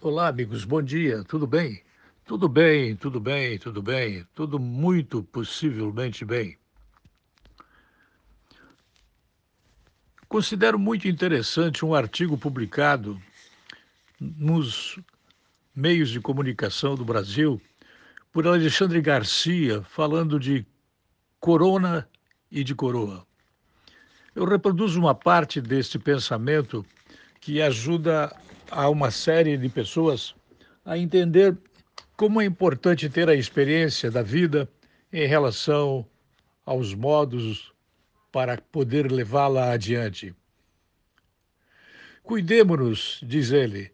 Olá, amigos, bom dia, tudo bem? Tudo bem, tudo bem, tudo bem, tudo muito possivelmente bem. Considero muito interessante um artigo publicado nos meios de comunicação do Brasil por Alexandre Garcia, falando de corona e de coroa. Eu reproduzo uma parte deste pensamento que ajuda a uma série de pessoas a entender como é importante ter a experiência da vida em relação aos modos para poder levá-la adiante. Cuidemos-nos, diz ele,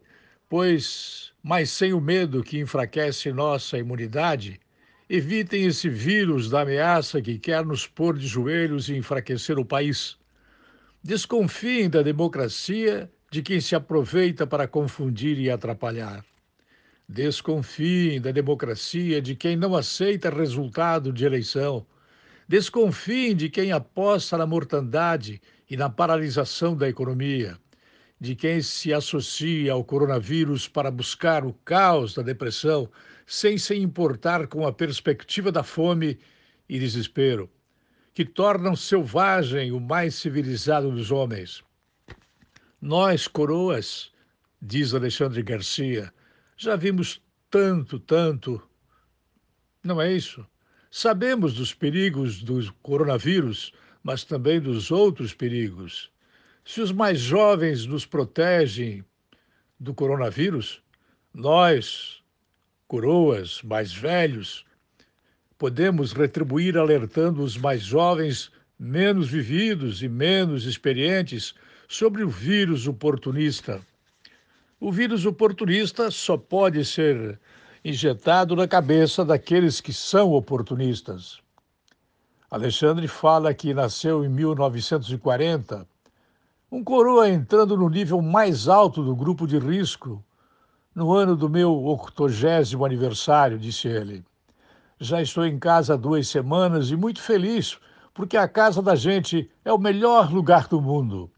pois, mas sem o medo que enfraquece nossa imunidade, evitem esse vírus da ameaça que quer nos pôr de joelhos e enfraquecer o país. Desconfiem da democracia de quem se aproveita para confundir e atrapalhar. Desconfiem da democracia de quem não aceita resultado de eleição. Desconfiem de quem aposta na mortandade e na paralisação da economia, de quem se associa ao coronavírus para buscar o caos da depressão, sem se importar com a perspectiva da fome e desespero, que tornam selvagem o mais civilizado dos homens. Nós, coroas, diz Alexandre Garcia, já vimos tanto, tanto. Não é isso? Sabemos dos perigos do coronavírus, mas também dos outros perigos. Se os mais jovens nos protegem do coronavírus, nós, coroas mais velhos, podemos retribuir alertando os mais jovens, menos vividos e menos experientes sobre o vírus oportunista. O vírus oportunista só pode ser injetado na cabeça daqueles que são oportunistas. Alexandre fala que nasceu em 1940, um coroa entrando no nível mais alto do grupo de risco, no ano do meu octogésimo aniversário, disse ele. Já estou em casa há duas semanas e muito feliz, porque a casa da gente é o melhor lugar do mundo.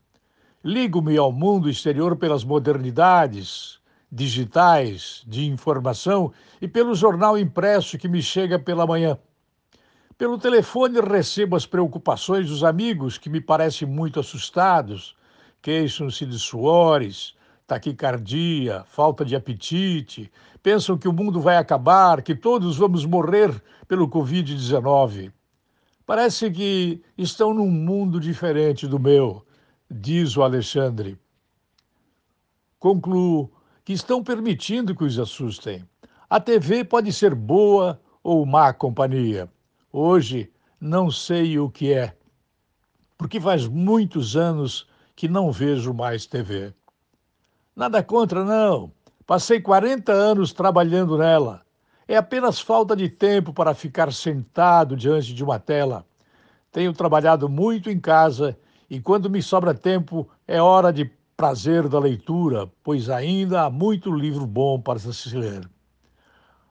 Ligo-me ao mundo exterior pelas modernidades digitais de informação e pelo jornal impresso que me chega pela manhã. Pelo telefone recebo as preocupações dos amigos que me parecem muito assustados, queixam-se de suores, taquicardia, falta de apetite, pensam que o mundo vai acabar, que todos vamos morrer pelo Covid-19. Parece que estão num mundo diferente do meu diz o Alexandre. Concluo que estão permitindo que os assustem. A TV pode ser boa ou má companhia. Hoje não sei o que é, porque faz muitos anos que não vejo mais TV. Nada contra, não. Passei 40 anos trabalhando nela. É apenas falta de tempo para ficar sentado diante de uma tela. Tenho trabalhado muito em casa e quando me sobra tempo, é hora de prazer da leitura, pois ainda há muito livro bom para se ler.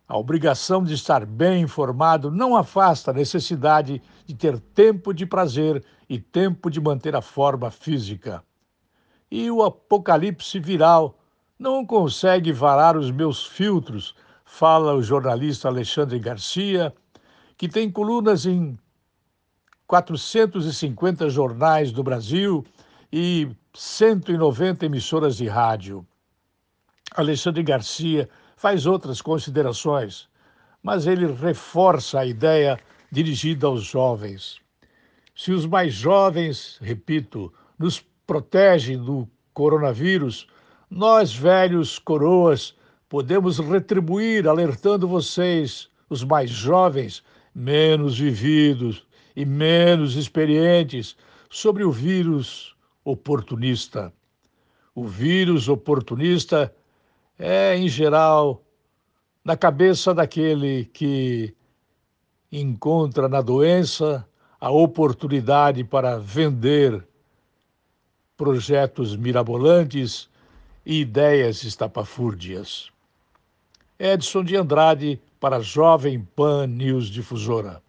A obrigação de estar bem informado não afasta a necessidade de ter tempo de prazer e tempo de manter a forma física. E o apocalipse viral não consegue varar os meus filtros, fala o jornalista Alexandre Garcia, que tem colunas em 450 jornais do Brasil e 190 emissoras de rádio. Alexandre Garcia faz outras considerações, mas ele reforça a ideia dirigida aos jovens. Se os mais jovens, repito, nos protegem do coronavírus, nós, velhos coroas, podemos retribuir alertando vocês, os mais jovens, menos vividos, e menos experientes sobre o vírus oportunista. O vírus oportunista é, em geral, na cabeça daquele que encontra na doença a oportunidade para vender projetos mirabolantes e ideias estapafúrdias. Edson de Andrade para a Jovem Pan News Difusora.